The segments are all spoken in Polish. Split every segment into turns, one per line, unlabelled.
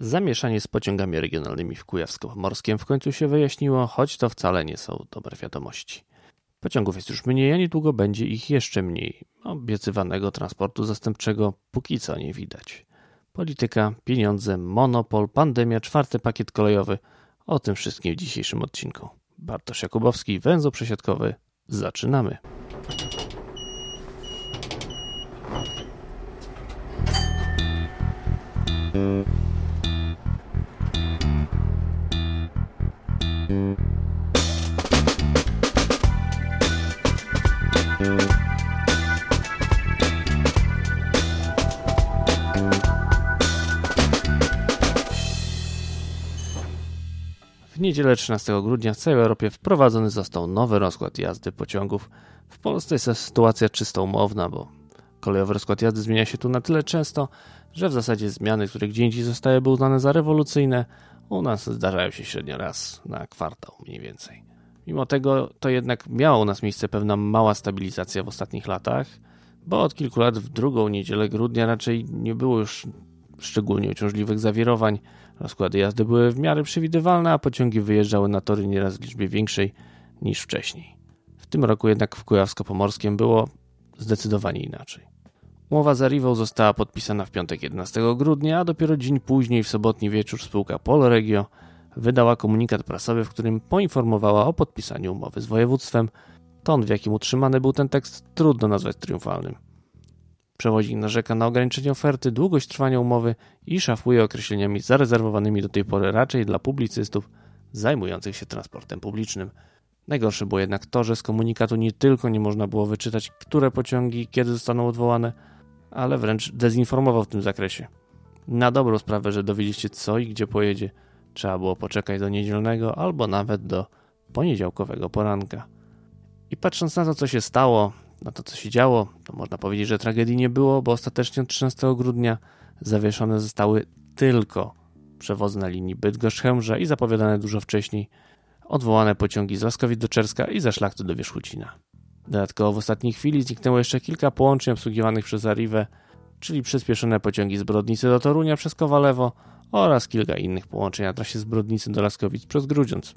Zamieszanie z pociągami regionalnymi w Kujawsko-Pomorskiem w końcu się wyjaśniło, choć to wcale nie są dobre wiadomości. Pociągów jest już mniej, a niedługo będzie ich jeszcze mniej. Obiecywanego transportu zastępczego póki co nie widać. Polityka, pieniądze, monopol, pandemia, czwarty pakiet kolejowy. O tym wszystkim w dzisiejszym odcinku. Bartosz Jakubowski, węzeł przesiadkowy. Zaczynamy. W niedzielę 13 grudnia w całej Europie wprowadzony został nowy rozkład jazdy pociągów. W Polsce jest sytuacja czysto umowna, bo kolejowy rozkład jazdy zmienia się tu na tyle często, że w zasadzie zmiany, które gdzie indziej zostały uznane za rewolucyjne, u nas zdarzają się średnio raz na kwartał mniej więcej. Mimo tego to jednak miała u nas miejsce pewna mała stabilizacja w ostatnich latach, bo od kilku lat w drugą niedzielę grudnia raczej nie było już szczególnie uciążliwych zawirowań. Rozkłady jazdy były w miarę przewidywalne, a pociągi wyjeżdżały na tory nieraz w liczbie większej niż wcześniej. W tym roku jednak w Kujawsko-Pomorskiem było zdecydowanie inaczej. Umowa z Arrivą została podpisana w piątek 11 grudnia, a dopiero dzień później w sobotni wieczór spółka Polregio wydała komunikat prasowy, w którym poinformowała o podpisaniu umowy z województwem. Ton, w jakim utrzymany był ten tekst, trudno nazwać triumfalnym. Przewoźnik narzeka na ograniczenie oferty, długość trwania umowy i szafuje określeniami zarezerwowanymi do tej pory raczej dla publicystów zajmujących się transportem publicznym. Najgorsze było jednak to, że z komunikatu nie tylko nie można było wyczytać, które pociągi i kiedy zostaną odwołane, ale wręcz dezinformował w tym zakresie. Na dobrą sprawę, że dowiedzieliście co i gdzie pojedzie, trzeba było poczekać do niedzielnego albo nawet do poniedziałkowego poranka. I patrząc na to, co się stało, na to, co się działo, to można powiedzieć, że tragedii nie było, bo ostatecznie od 13 grudnia zawieszone zostały tylko przewozy na linii Bydgoszcz-Chełmża i zapowiadane dużo wcześniej odwołane pociągi z Laskowic do Czerska i ze Szlachty do Wierzchucina. Dodatkowo w ostatniej chwili zniknęło jeszcze kilka połączeń obsługiwanych przez Arrivę, czyli przyspieszone pociągi z Brodnicy do Torunia przez Kowalewo oraz kilka innych połączeń na trasie z Brodnicy do Laskowic przez Grudziądz.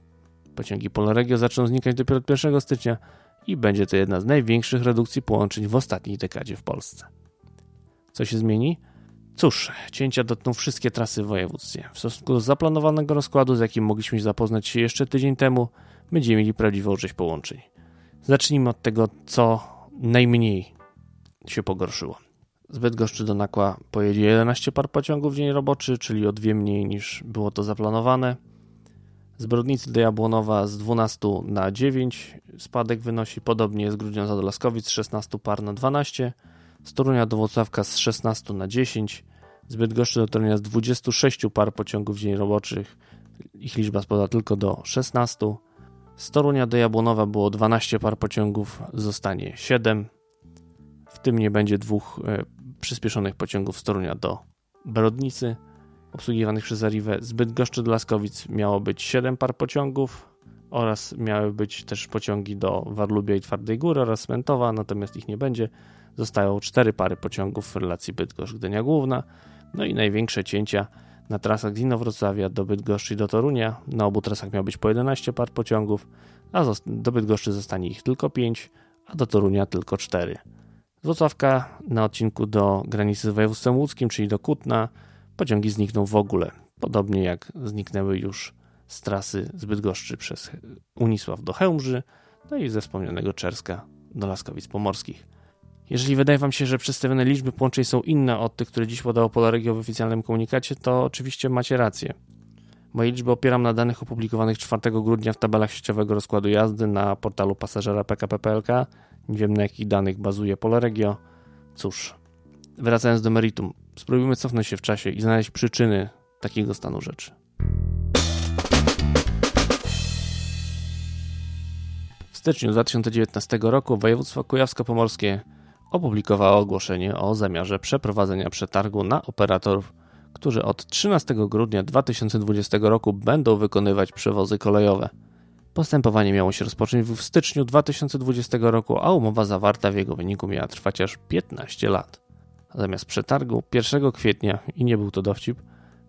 Pociągi Polregio zaczną znikać dopiero od 1 stycznia i będzie to jedna z największych redukcji połączeń w ostatniej dekadzie w Polsce. Co się zmieni? Cóż, cięcia dotkną wszystkie trasy w województwie. W stosunku do zaplanowanego rozkładu, z jakim mogliśmy zapoznać się jeszcze tydzień temu, będziemy mieli prawdziwą rzeź połączeń. Zacznijmy od tego, co najmniej się pogorszyło. Z Bydgoszczy do Nakła pojedzie 11 par pociągów w dzień roboczy, czyli o dwie mniej niż było to zaplanowane. Z Brodnicy do Jabłonowa z 12 na 9 spadek wynosi, podobnie z Grudziądza do z 16 par na 12, z Torunia do Włocławka z 16 na 10, z Bydgoszczy do Torunia z 26 par pociągów dzień roboczych, ich liczba spada tylko do 16, z Torunia do Jabłonowa było 12 par pociągów, zostanie 7, w tym nie będzie dwóch e, przyspieszonych pociągów z Torunia do Brodnicy, obsługiwanych przez Arrivę. Z Bydgoszczy do Laskowic miało być 7 par pociągów oraz miały być też pociągi do Warlubia i Twardej Góry oraz Mentowa, natomiast ich nie będzie. Zostają 4 pary pociągów w relacji Bydgoszcz-Gdynia Główna. No i największe cięcia na trasach z Inowrocławia do Bydgoszczy i do Torunia. Na obu trasach miało być po 11 par pociągów, a do Bydgoszczy zostanie ich tylko 5, a do Torunia tylko 4. Z Wrocławka na odcinku do granicy z województwem łódzkim, czyli do Kutna, pociągi znikną w ogóle. Podobnie jak zniknęły już z trasy z Bydgoszczy przez Unisław do Chełmży, no i ze wspomnianego Czerska do Laskowic Pomorskich. Jeżeli wydaje Wam się, że przedstawione liczby połączeń są inne od tych, które dziś podało Polaregio w oficjalnym komunikacie, to oczywiście macie rację. Moje liczby opieram na danych opublikowanych 4 grudnia w tabelach sieciowego rozkładu jazdy na portalu pasażera PKP.pl. Nie wiem na jakich danych bazuje Polaregio. Cóż, wracając do meritum, spróbujmy cofnąć się w czasie i znaleźć przyczyny takiego stanu rzeczy. W styczniu 2019 roku województwo kujawsko-pomorskie opublikowało ogłoszenie o zamiarze przeprowadzenia przetargu na operatorów, którzy od 13 grudnia 2020 roku będą wykonywać przewozy kolejowe. Postępowanie miało się rozpocząć w styczniu 2020 roku, a umowa zawarta w jego wyniku miała trwać aż 15 lat. Zamiast przetargu 1 kwietnia, i nie był to dowcip,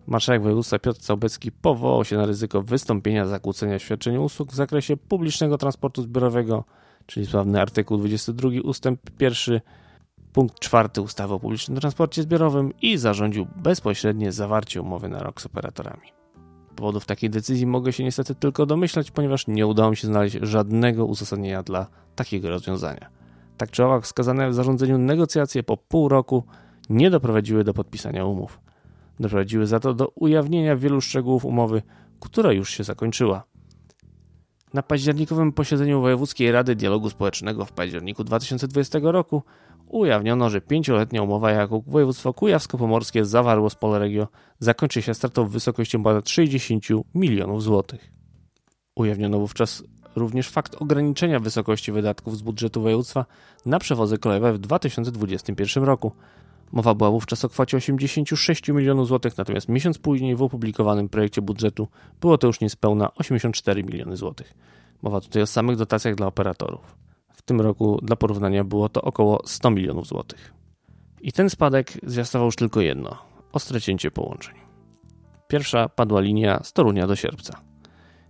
Marszałek województwa Piotr Całbecki powołał się na ryzyko wystąpienia zakłócenia świadczenia usług w zakresie publicznego transportu zbiorowego, czyli sławny artykuł 22 ustęp 1 punkt 4 ustawy o publicznym transporcie zbiorowym i zarządził bezpośrednie zawarcie umowy na rok z operatorami. Powodów takiej decyzji mogę się niestety tylko domyślać, ponieważ nie udało mi się znaleźć żadnego uzasadnienia dla takiego rozwiązania. Tak czy owak, wskazane w zarządzeniu negocjacje po pół roku nie doprowadziły do podpisania umów. Doprowadziły za to do ujawnienia wielu szczegółów umowy, która już się zakończyła. Na październikowym posiedzeniu Wojewódzkiej Rady Dialogu Społecznego w październiku 2020 roku ujawniono, że pięcioletnia umowa, jaką województwo kujawsko-pomorskie zawarło z Polregio, zakończy się stratą w wysokości ponad 60 milionów złotych. Ujawniono wówczas również fakt ograniczenia wysokości wydatków z budżetu województwa na przewozy kolejowe w 2021 roku. Mowa była wówczas o kwocie 86 milionów złotych, natomiast miesiąc później w opublikowanym projekcie budżetu było to już niespełna 84 miliony złotych. Mowa tutaj o samych dotacjach dla operatorów. W tym roku dla porównania było to około 100 milionów złotych. I ten spadek zwiastował już tylko jedno ostre cięcie połączeń. Pierwsza padła linia z Torunia do Sierpca.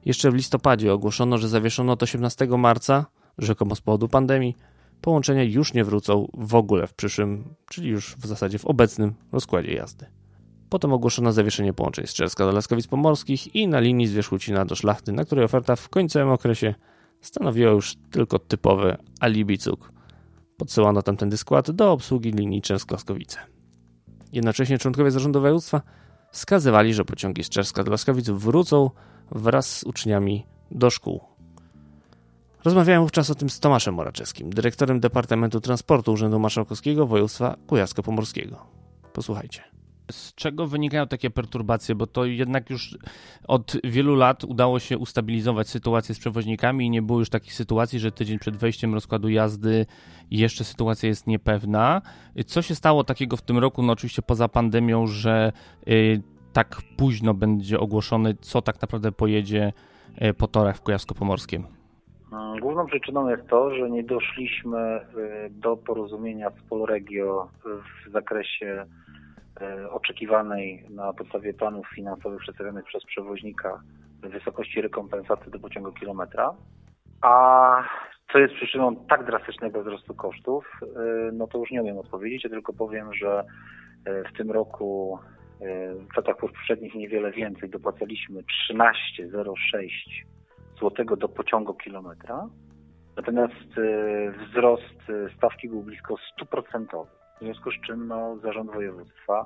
Jeszcze w listopadzie ogłoszono, że zawieszono od 18 marca, rzekomo z powodu pandemii, połączenia już nie wrócą w ogóle w przyszłym, czyli już w zasadzie w obecnym rozkładzie jazdy. Potem ogłoszono zawieszenie połączeń z Czerska do Laskowic Pomorskich i na linii z Wierzchucina do Szlachty, na której oferta w końcowym okresie stanowiła już tylko typowy alibi cuk. Podsyłano tamtędy skład do obsługi linii Czersk-Laskowice. Jednocześnie członkowie zarządu województwa wskazywali, że pociągi z Czerska do Laskowic wrócą wraz z uczniami do szkół. Rozmawiałem wówczas o tym z Tomaszem Moraczewskim, dyrektorem Departamentu Transportu Urzędu Marszałkowskiego Województwa Kujawsko-Pomorskiego. Posłuchajcie.
Z czego wynikają takie perturbacje? Bo to jednak już od wielu lat udało się ustabilizować sytuację z przewoźnikami i nie było już takich sytuacji, że tydzień przed wejściem rozkładu jazdy jeszcze sytuacja jest niepewna. Co się stało takiego w tym roku? No oczywiście poza pandemią, że y, tak późno będzie ogłoszony, co tak naprawdę pojedzie y, po torach w Kujawsko-Pomorskim.
Mm, główną przyczyną jest to, że nie doszliśmy y, do porozumienia z Polregio w zakresie y, oczekiwanej na podstawie planów finansowych przedstawionych przez przewoźnika wysokości rekompensaty do pociągu kilometra. A co jest przyczyną tak drastycznego wzrostu kosztów, no to już nie umiem odpowiedzieć, ja tylko powiem, że w tym roku w latach poprzednich niewiele więcej dopłacaliśmy 13,06 zł do pociągu kilometra. Natomiast e, wzrost e, stawki był blisko 100%. W związku z czym no, zarząd województwa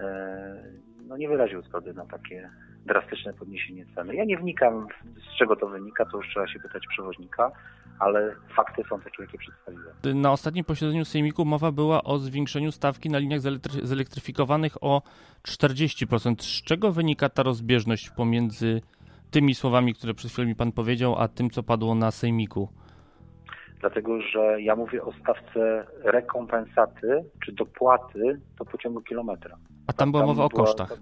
e, no, nie wyraził zgody na takie drastyczne podniesienie ceny. Ja nie wnikam, z czego to wynika, to już trzeba się pytać przewoźnika, ale fakty są takie, jakie przedstawiłem.
Na ostatnim posiedzeniu Sejmiku mowa była o zwiększeniu stawki na liniach zelektryfikowanych o 40%. Z czego wynika ta rozbieżność pomiędzy tymi słowami, które przed chwilą mi pan powiedział, a tym, co padło na sejmiku?
Dlatego, że ja mówię o stawce rekompensaty czy dopłaty do pociągu kilometra.
A tam była tam mowa o kosztach.
Tam,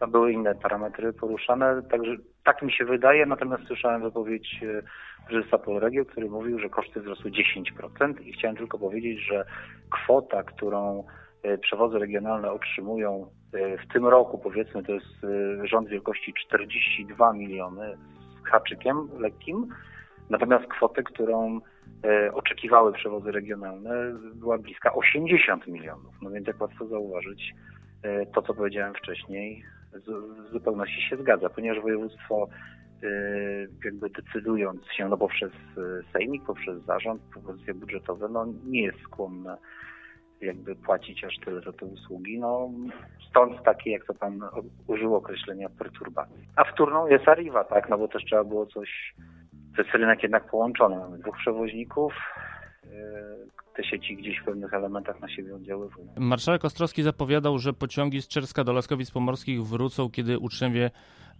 tam były inne parametry poruszane, także tak mi się wydaje, natomiast słyszałem wypowiedź e, prezesa Polregio, który mówił, że koszty wzrosły 10% i chciałem tylko powiedzieć, że kwota, którą e, przewozy regionalne otrzymują E, w tym roku powiedzmy to jest rząd wielkości 42 miliony z haczykiem lekkim, natomiast kwotę, którą oczekiwały przewozy regionalne była bliska 80 milionów. No więc jak łatwo zauważyć, to co powiedziałem wcześniej w zupełności się zgadza, ponieważ województwo jakby decydując się no poprzez sejmik, poprzez zarząd, propozycje budżetowe, no nie jest skłonne jakby płacić aż tyle za te usługi. No, stąd takie, jak to pan użył określenia, perturbacji. A wtórną jest Arriva, tak, no bo też trzeba było coś, to jest rynek jednak połączony. Mamy dwóch przewoźników, yy, te sieci gdzieś w pewnych elementach na siebie oddziaływują.
Marszałek Ostrowski zapowiadał, że pociągi z Czerska do Laskowic Pomorskich wrócą, kiedy uczniowie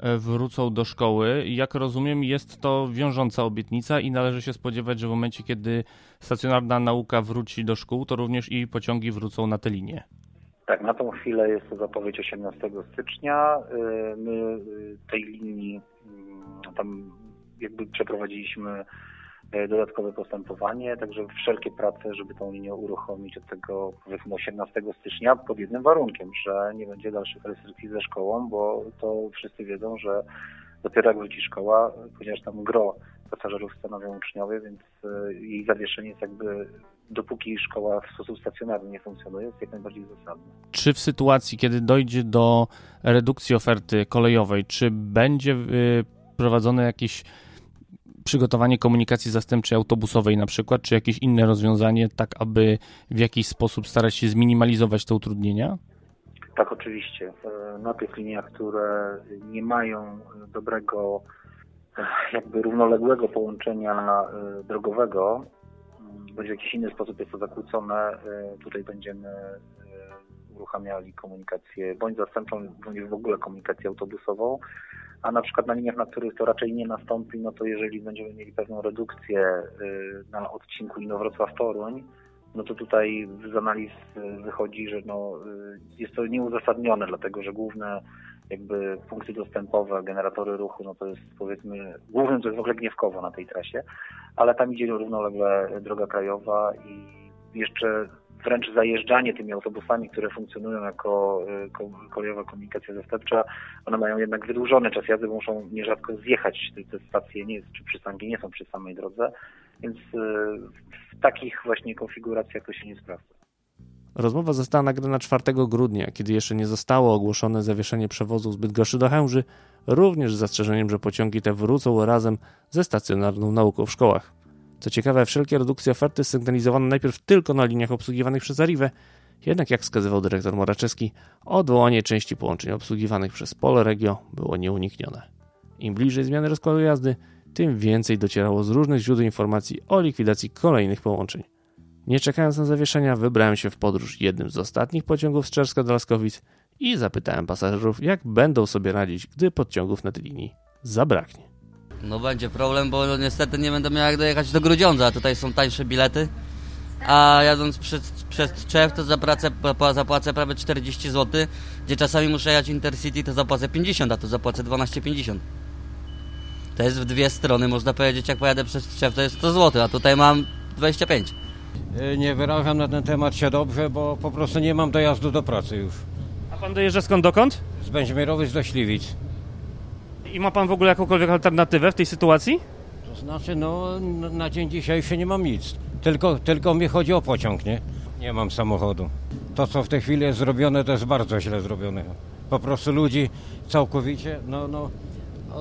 e, wrócą do szkoły. Jak rozumiem, jest to wiążąca obietnica i należy się spodziewać, że w momencie, kiedy stacjonarna nauka wróci do szkół, to również i pociągi wrócą na tę linię.
Tak, na tą chwilę jest to zapowiedź 18 stycznia. Y, my y, tej linii mm, tam jakby przeprowadziliśmy e, dodatkowe postępowanie, także wszelkie prace, żeby tą linię uruchomić od tego powiedzmy 18 stycznia pod jednym warunkiem, że nie będzie dalszych restrykcji ze szkołą, bo to wszyscy wiedzą, że dopiero jak wróci szkoła, ponieważ tam gro pasażerów stanowią uczniowie, więc e, jej zawieszenie jest jakby dopóki szkoła w sposób stacjonarny nie funkcjonuje, jest jak najbardziej zasadne.
Czy w sytuacji, kiedy dojdzie do redukcji oferty kolejowej, czy będzie y, prowadzone jakieś przygotowanie komunikacji zastępczej autobusowej na przykład, czy jakieś inne rozwiązanie, tak aby w jakiś sposób starać się zminimalizować te utrudnienia?
Tak, oczywiście. E, na tych liniach, które nie mają dobrego, e, jakby równoległego połączenia e, drogowego, bądź w jakiś inny sposób jest to zakłócone, tutaj będziemy uruchamiali komunikację bądź zastępczą, bądź w ogóle komunikację autobusową, a na przykład na liniach, na których to raczej nie nastąpi, no to jeżeli będziemy mieli pewną redukcję na odcinku Inowrocław-Toruń, no to tutaj z analiz y, wychodzi, że no, y, jest to nieuzasadnione, dlatego że główne jakby punkty dostępowe, generatory ruchu, no to jest powiedzmy, głównym to jest w ogóle Gniewkowo na tej trasie, ale tam idzie równolegle droga krajowa i jeszcze wręcz zajeżdżanie tymi autobusami, które funkcjonują jako y, kolejowa komunikacja zastępcza, one mają jednak wydłużony czas jazdy, bo muszą nierzadko zjechać. Te, stacje nie, czy przystanki nie są przy samej drodze, więc w takich właśnie konfiguracjach to się nie sprawdza.
Rozmowa została nagrana 4 grudnia, kiedy jeszcze nie zostało ogłoszone zawieszenie przewozu z Bydgoszczy do Chęży, również z zastrzeżeniem, że pociągi te wrócą razem ze stacjonarną nauką w szkołach. Co ciekawe, wszelkie redukcje oferty sygnalizowano najpierw tylko na liniach obsługiwanych przez Arrivę, jednak jak wskazywał dyrektor Moraczewski, odwołanie części połączeń obsługiwanych przez Polregio było nieuniknione. Im bliżej zmiany rozkładu jazdy, tym więcej docierało z różnych źródeł informacji o likwidacji kolejnych połączeń. Nie czekając na zawieszenia, wybrałem się w podróż jednym z ostatnich pociągów z Czerska do Laskowic i zapytałem pasażerów, jak będą sobie radzić, gdy podciągów na tej linii zabraknie.
No będzie problem, bo niestety nie będę miał jak dojechać do Grudziądza, tutaj są tańsze bilety, a jadąc przez, przez Tczew to zapłacę, zapłacę prawie 40 zł, gdzie czasami muszę jechać Intercity to zapłacę 50, a tu zapłacę 12,50. To jest w dwie strony, można powiedzieć, jak pojadę przez Tczew to jest 100 zł, a tutaj mam 25.
E, nie wyrażam na ten temat się dobrze, bo po prostu nie mam dojazdu do pracy już.
A pan dojeżdża skąd dokąd?
Z Bęźmierowy do Śliwic.
I ma pan w ogóle jakąkolwiek alternatywę w tej sytuacji?
To znaczy, no na dzień dzisiejszy nie mam nic. Tylko, tylko mi chodzi o pociąg, nie? Nie mam samochodu. To, co w tej chwili jest zrobione, to jest bardzo źle zrobione. Po prostu ludzi całkowicie, no, no,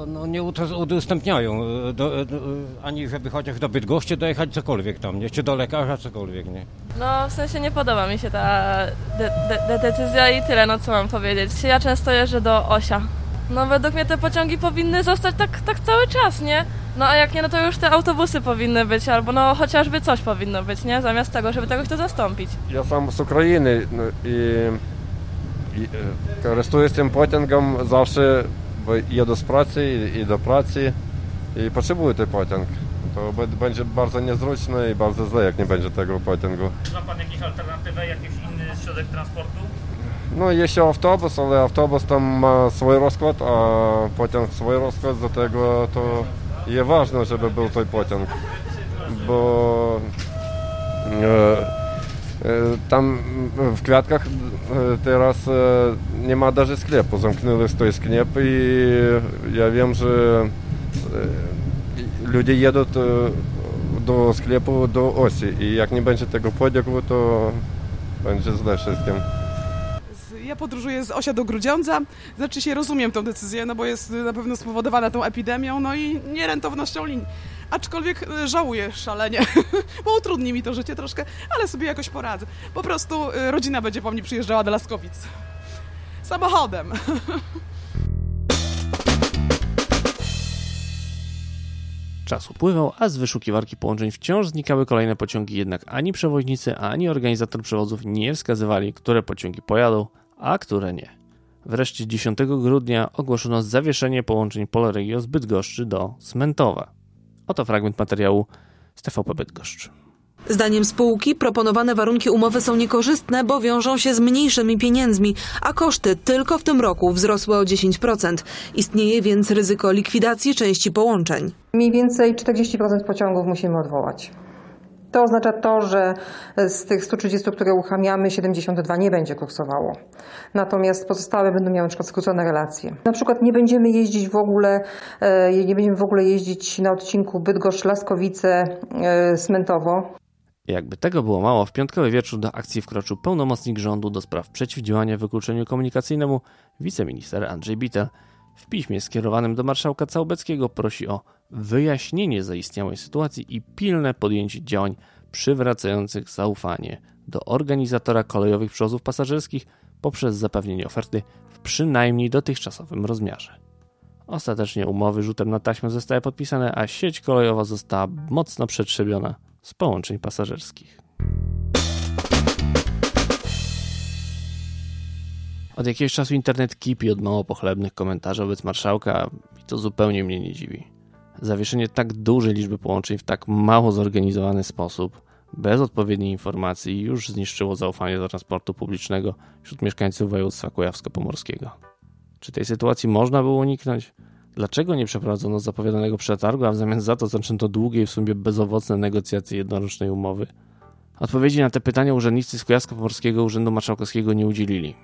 no, nie udostępniają, e, do, e, do, ani żeby chociaż do Bydgoszczy dojechać cokolwiek tam, nie? czy do lekarza cokolwiek, nie?
No w sensie nie podoba mi się ta de de decyzja i tyle, no co mam powiedzieć. Ja często jeżdżę do Osia. No według mnie te pociągi powinny zostać tak, tak cały czas, nie? No a jak nie, no to już te autobusy powinny być, albo no chociażby coś powinno być, nie? Zamiast tego, żeby tego to zastąpić.
Ja sam z Ukrainy no, i, i korzystając tym pociągiem zawsze bo jedę z pracy i, do pracy i potrzebuję ten pociąg. To będzie bardzo niezrучne i bardzo źle, jak nie będzie tego pociągu.
Ma Pan jakieś alternatywę, jakiś inny środek transportu?
No jest autobus, ale autobus tam ma swój rozkład, a pociąg swój rozkład, dlatego to jest ważne, żeby był ten pociąg, bo e, E, tam w kwiatkach e, teraz e, nie ma даже sklepu. Zamknęli swój sklep i ja wiem, że ludzie jedą do sklepu do osi i jak nie będzie tego pociągu, to będzie źle wszystkim.
Ja podróżuję z Osia do Grudziądza. Znaczy się rozumiem tą decyzję, no bo jest na pewno spowodowana tą epidemią, no i nierentownością linii aczkolwiek e, żałuję szalenie, bo utrudni mi to życie troszkę, ale sobie jakoś poradzę. Po prostu e, rodzina będzie po mnie przyjeżdżała do Laskowic. Samochodem.
Czas upływał, a z wyszukiwarki połączeń wciąż znikały kolejne pociągi, jednak ani przewoźnicy, ani organizator przewozów nie wskazywali, które pociągi pojadą, a które nie. Wreszcie 10 grudnia ogłoszono zawieszenie połączeń Polregio z Bydgoszczy do Smentowa. Oto fragment materiału z TVP Bydgoszcz.
Zdaniem spółki proponowane warunki umowy są niekorzystne, bo wiążą się z mniejszymi pieniędzmi, a koszty tylko w tym roku wzrosły o 10%. Istnieje więc ryzyko likwidacji części połączeń.
Mniej więcej 40% pociągów musimy odwołać. To oznacza to, że z tych 130, które uruchamiamy, 72 nie będzie kursowało. Natomiast pozostałe będą miały na przykład skrócone relacje. Na przykład nie będziemy jeździć w ogóle, e, nie będziemy w ogóle jeździć na odcinku Bydgoszcz-Laskowice-Smętowo.
Jakby tego było mało, w piątkowy wieczór do akcji wkroczył pełnomocnik rządu do spraw przeciwdziałania wykluczeniu komunikacyjnemu, wiceminister Andrzej Bitel. W piśmie skierowanym do marszałka Całbeckiego prosi o wyjaśnienie zaistniałej sytuacji i pilne podjęcie działań przywracających zaufanie do organizatora kolejowych przewozów pasażerskich poprzez zapewnienie oferty w przynajmniej dotychczasowym rozmiarze. Ostatecznie umowy rzutem na taśmę zostały podpisane, a sieć kolejowa została mocno przetrzebiona z połączeń pasażerskich. Od jakiegoś czasu internet kipi od mało pochlebnych komentarzy wobec marszałka i to zupełnie mnie nie dziwi. Zawieszenie tak dużej liczby połączeń w tak mało zorganizowany sposób, bez odpowiedniej informacji, już zniszczyło zaufanie do transportu publicznego wśród mieszkańców województwa kujawsko-pomorskiego. Czy tej sytuacji można było uniknąć? Dlaczego nie przeprowadzono zapowiadanego przetargu, a w zamian za to zaczęto długie i w sumie bezowocne negocjacje jednorocznej umowy? Odpowiedzi na te pytania urzędnicy z Kujawsko-Pomorskiego Urzędu Marszałkowskiego nie udzielili.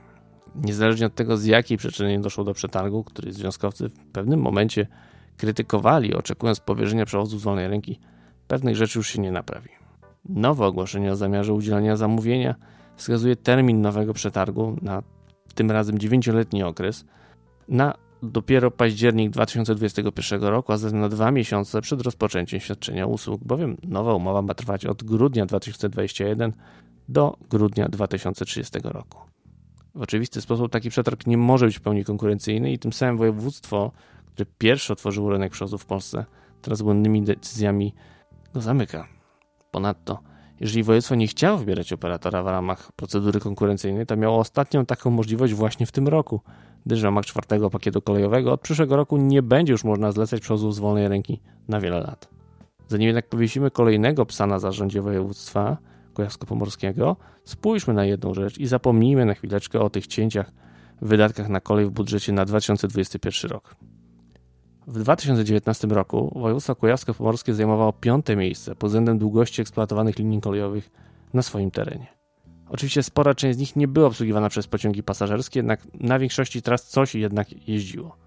Niezależnie od tego, z jakiej przyczyny doszło do przetargu, który związkowcy w pewnym momencie krytykowali, oczekując powierzenia przewozu z wolnej ręki, pewnych rzeczy już się nie naprawi. Nowe ogłoszenie o zamiarze udzielenia zamówienia wskazuje termin nowego przetargu na tym razem 9-letni okres na dopiero październik 2021 roku, a zatem na dwa miesiące przed rozpoczęciem świadczenia usług, bowiem nowa umowa ma trwać od grudnia 2021 do grudnia 2030 roku. W oczywisty sposób taki przetarg nie może być w pełni konkurencyjny i tym samym województwo, które pierwsze otworzyło rynek przewozów w Polsce, teraz błędnymi decyzjami go zamyka. Ponadto, jeżeli województwo nie chciało wybierać operatora w ramach procedury konkurencyjnej, to miało ostatnią taką możliwość właśnie w tym roku, gdyż w ramach czwartego pakietu kolejowego od przyszłego roku nie będzie już można zlecać przewozów z wolnej ręki na wiele lat. Zanim jednak powiesimy kolejnego psa na zarządzie województwa kujawsko-pomorskiego, spójrzmy na jedną rzecz i zapomnijmy na chwileczkę o tych cięciach w wydatkach na kolej w budżecie na 2021 rok. W 2019 roku województwo kujawsko-pomorskie zajmowało piąte miejsce pod względem długości eksploatowanych linii kolejowych na swoim terenie. Oczywiście spora część z nich nie była obsługiwana przez pociągi pasażerskie, jednak na większości tras coś jednak jeździło.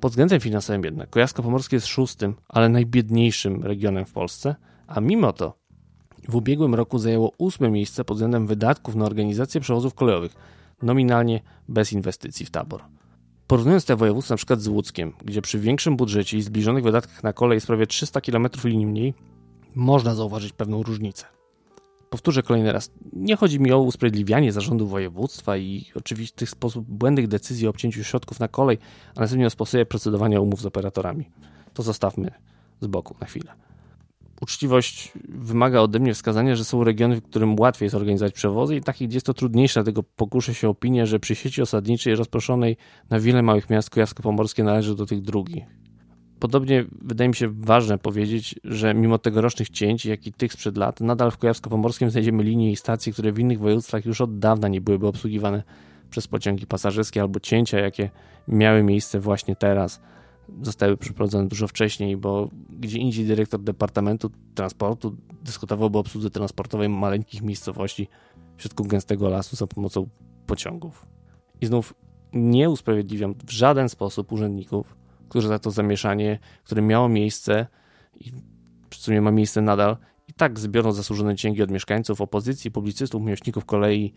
Pod względem finansowym jednak Kujawsko-Pomorskie jest szóstym, ale najbiedniejszym regionem w Polsce, a mimo to w ubiegłym roku zajęło ósme miejsce pod względem wydatków na organizację przewozów kolejowych, nominalnie bez inwestycji w tabor. Porównując te województwa przykład z Łódzkiem, gdzie przy większym budżecie i zbliżonych wydatkach na kolej jest prawie 300 km linii mniej, można zauważyć pewną różnicę. Powtórzę kolejny raz. Nie chodzi mi o usprawiedliwianie zarządu województwa i oczywiście sposób błędnych decyzji o obcięciu środków na kolej, a następnie o sposobie procedowania umów z operatorami. To zostawmy z boku na chwilę. Uczciwość wymaga ode mnie wskazania, że są regiony, w którym łatwiej jest organizować przewozy i takich, gdzie jest to trudniejsze, dlatego pokuszę się opinię, że przy sieci osadniczej rozproszonej na wiele małych miast kujawsko-pomorskie należy do tych drugich. Podobnie wydaje mi się ważne powiedzieć, że mimo tegorocznych cięć, jak i tych sprzed lat, nadal w Kujawsko-Pomorskim znajdziemy linie i stacje, które w innych województwach już od dawna nie byłyby obsługiwane przez pociągi pasażerskie albo cięcia, jakie miały miejsce właśnie teraz, zostały przeprowadzone dużo wcześniej, bo gdzie indziej dyrektor Departamentu Transportu dyskutowałby o obsłudze transportowej maleńkich miejscowości w środku gęstego lasu za pomocą pociągów. I znów nie usprawiedliwiam w żaden sposób urzędników, którzy za to zamieszanie, które miało miejsce i w sumie ma miejsce nadal, i tak zbiorą zasłużone dzięki od mieszkańców, opozycji, publicystów, miłośników kolei,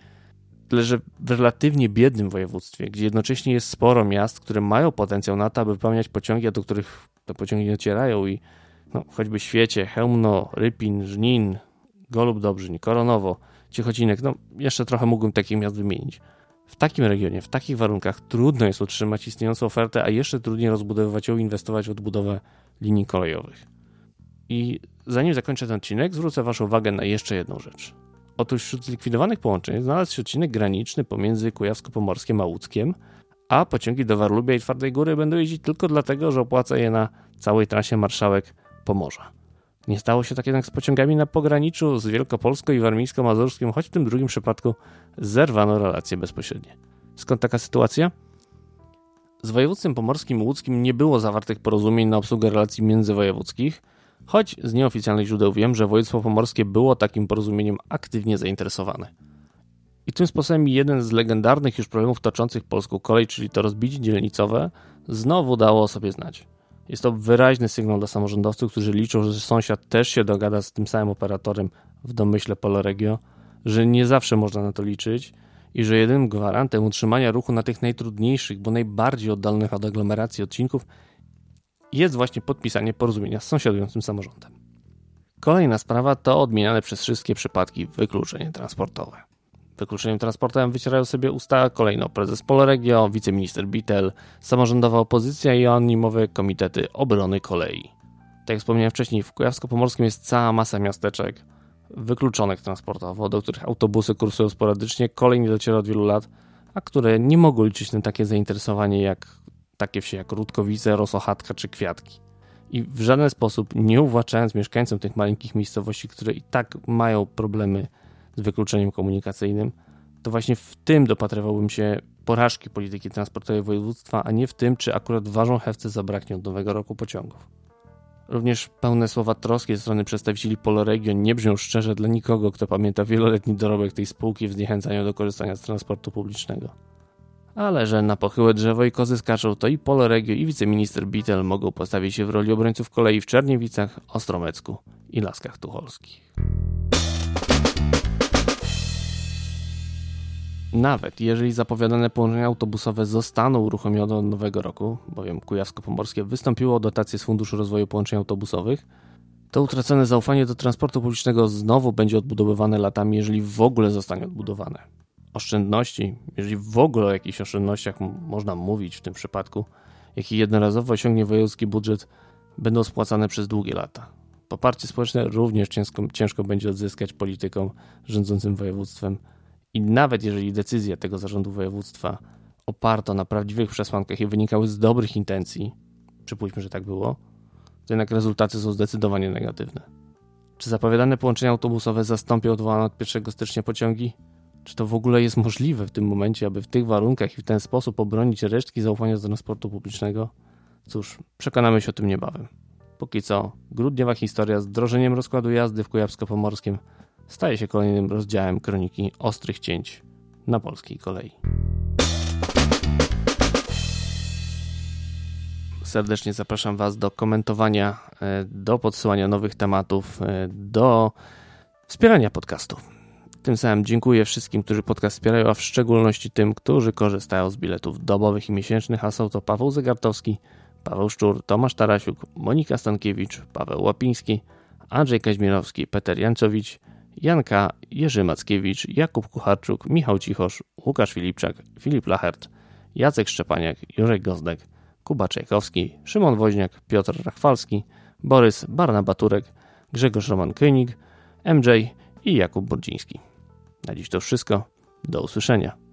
tyle że w relatywnie biednym województwie, gdzie jednocześnie jest sporo miast, które mają potencjał na to, aby wypełniać pociągi, a do których te pociągi nie docierają i no, choćby Świecie, Chełmno, Rypin, Żnin, Golub Dobrzyń, Koronowo, Ciechocinek, no jeszcze trochę mógłbym takich miast wymienić. W takim regionie, w takich warunkach trudno jest utrzymać istniejącą ofertę, a jeszcze trudniej rozbudowywać ją i inwestować w odbudowę linii kolejowych. I zanim zakończę ten odcinek, zwrócę Waszą uwagę na jeszcze jedną rzecz. Otóż wśród zlikwidowanych połączeń znalazł się odcinek graniczny pomiędzy Kujawsko-Pomorskiem a Łódzkiem, a pociągi do Warlubia i Twardej Góry będą jeździć tylko dlatego, że opłaca je na całej trasie marszałek Pomorza. Nie stało się tak jednak z pociągami na pograniczu z Wielkopolską i Warmińsko-Mazurskim, choć w tym drugim przypadku zerwano relacje bezpośrednie. Skąd taka sytuacja? Z województwem pomorskim i łódzkim nie było zawartych porozumień na obsługę relacji międzywojewódzkich, choć z nieoficjalnych źródeł wiem, że województwo pomorskie było takim porozumieniem aktywnie zainteresowane. I tym sposobem jeden z legendarnych już problemów toczących polską kolej, czyli to rozbicie dzielnicowe, znowu dało o sobie znać. Jest to wyraźny sygnał dla samorządowców, którzy liczą, że sąsiad też się dogada z tym samym operatorem w domyśle Poloregio, że nie zawsze można na to liczyć i że jedynym gwarantem utrzymania ruchu na tych najtrudniejszych, bo najbardziej oddalonych od aglomeracji odcinków jest właśnie podpisanie porozumienia z sąsiadującym samorządem. Kolejna sprawa to odmieniane przez wszystkie przypadki wykluczenie transportowe. Wykluczeniem transportowym wycierają sobie usta kolejno prezes Poloregio, wiceminister Bitel, samorządowa opozycja i anonimowe komitety obrony kolei. Tak jak wspomniałem wcześniej, w Kujawsko-Pomorskim jest cała masa miasteczek wykluczonych transportowo, do których autobusy kursują sporadycznie, kolej nie dociera od wielu lat, a które nie mogą liczyć na takie zainteresowanie jak takie wsie jak Rudkowice, Rosochatka czy Kwiatki. I w żaden sposób nie uwłaczając mieszkańcom tych maleńkich miejscowości, które i tak mają problemy z wykluczeniem komunikacyjnym, to właśnie w tym dopatrywałbym się porażki polityki transportowej województwa, a nie w tym, czy akurat ważą hefce zabraknie od nowego roku pociągów. Również pełne słowa troski ze strony przedstawicieli Poloregio nie brzmią szczerze dla nikogo, kto pamięta wieloletni dorobek tej spółki w zniechęcaniu do korzystania z transportu publicznego. Ale że na pochyłe drzewo i kozy skaczą, to i Poloregio i wiceminister Bitel mogą postawić się w roli obrońców kolei w Czerniewicach, Ostromecku i Laskach Tucholskich. Nawet jeżeli zapowiadane połączenia autobusowe zostaną uruchomione od nowego roku, bowiem Kujawsko-Pomorskie wystąpiło o dotację z Funduszu Rozwoju Połączeń Autobusowych, to utracone zaufanie do transportu publicznego znowu będzie odbudowywane latami, jeżeli w ogóle zostanie odbudowane. Oszczędności, jeżeli w ogóle o jakichś oszczędnościach można mówić w tym przypadku, jaki jednorazowo osiągnie wojewódzki budżet, będą spłacane przez długie lata. Poparcie społeczne również ciężko, ciężko będzie odzyskać politykom rządzącym województwem i nawet jeżeli decyzje tego zarządu województwa oparto na prawdziwych przesłankach i wynikały z dobrych intencji, przypuśćmy, że tak było, to jednak rezultaty są zdecydowanie negatywne. Czy zapowiadane połączenia autobusowe zastąpią odwołane od 1 stycznia pociągi? Czy to w ogóle jest możliwe w tym momencie, aby w tych warunkach i w ten sposób obronić resztki zaufania do transportu publicznego? Cóż, przekonamy się o tym niebawem. Póki co, grudniowa historia z drożeniem rozkładu jazdy w Kujawsko-Pomorskim staje się kolejnym rozdziałem kroniki ostrych cięć na polskiej kolei. Serdecznie zapraszam Was do komentowania, e, do podsyłania nowych tematów, e, do wspierania podcastu. Tym samym dziękuję wszystkim, którzy podcast wspierają, a w szczególności tym, którzy korzystają z biletów dobowych i miesięcznych, a są to Paweł Zegartowski, Paweł Szczur, Tomasz Tarasiuk, Monika Stankiewicz, Paweł Łapiński, Andrzej Kaźmirowski, Peter Jancowicz, Janka, Jerzy Mackiewicz, Jakub Kucharczuk, Michał Cichosz, Łukasz Filipczak, Filip Lachert, Jacek Szczepaniak, Jurek Gozdek, Kuba Czajkowski, Szymon Woźniak, Piotr Rachwalski, Borys Barnabaturek, Grzegorz Roman König, MJ i Jakub Burdziński. Na dziś to wszystko. Do usłyszenia.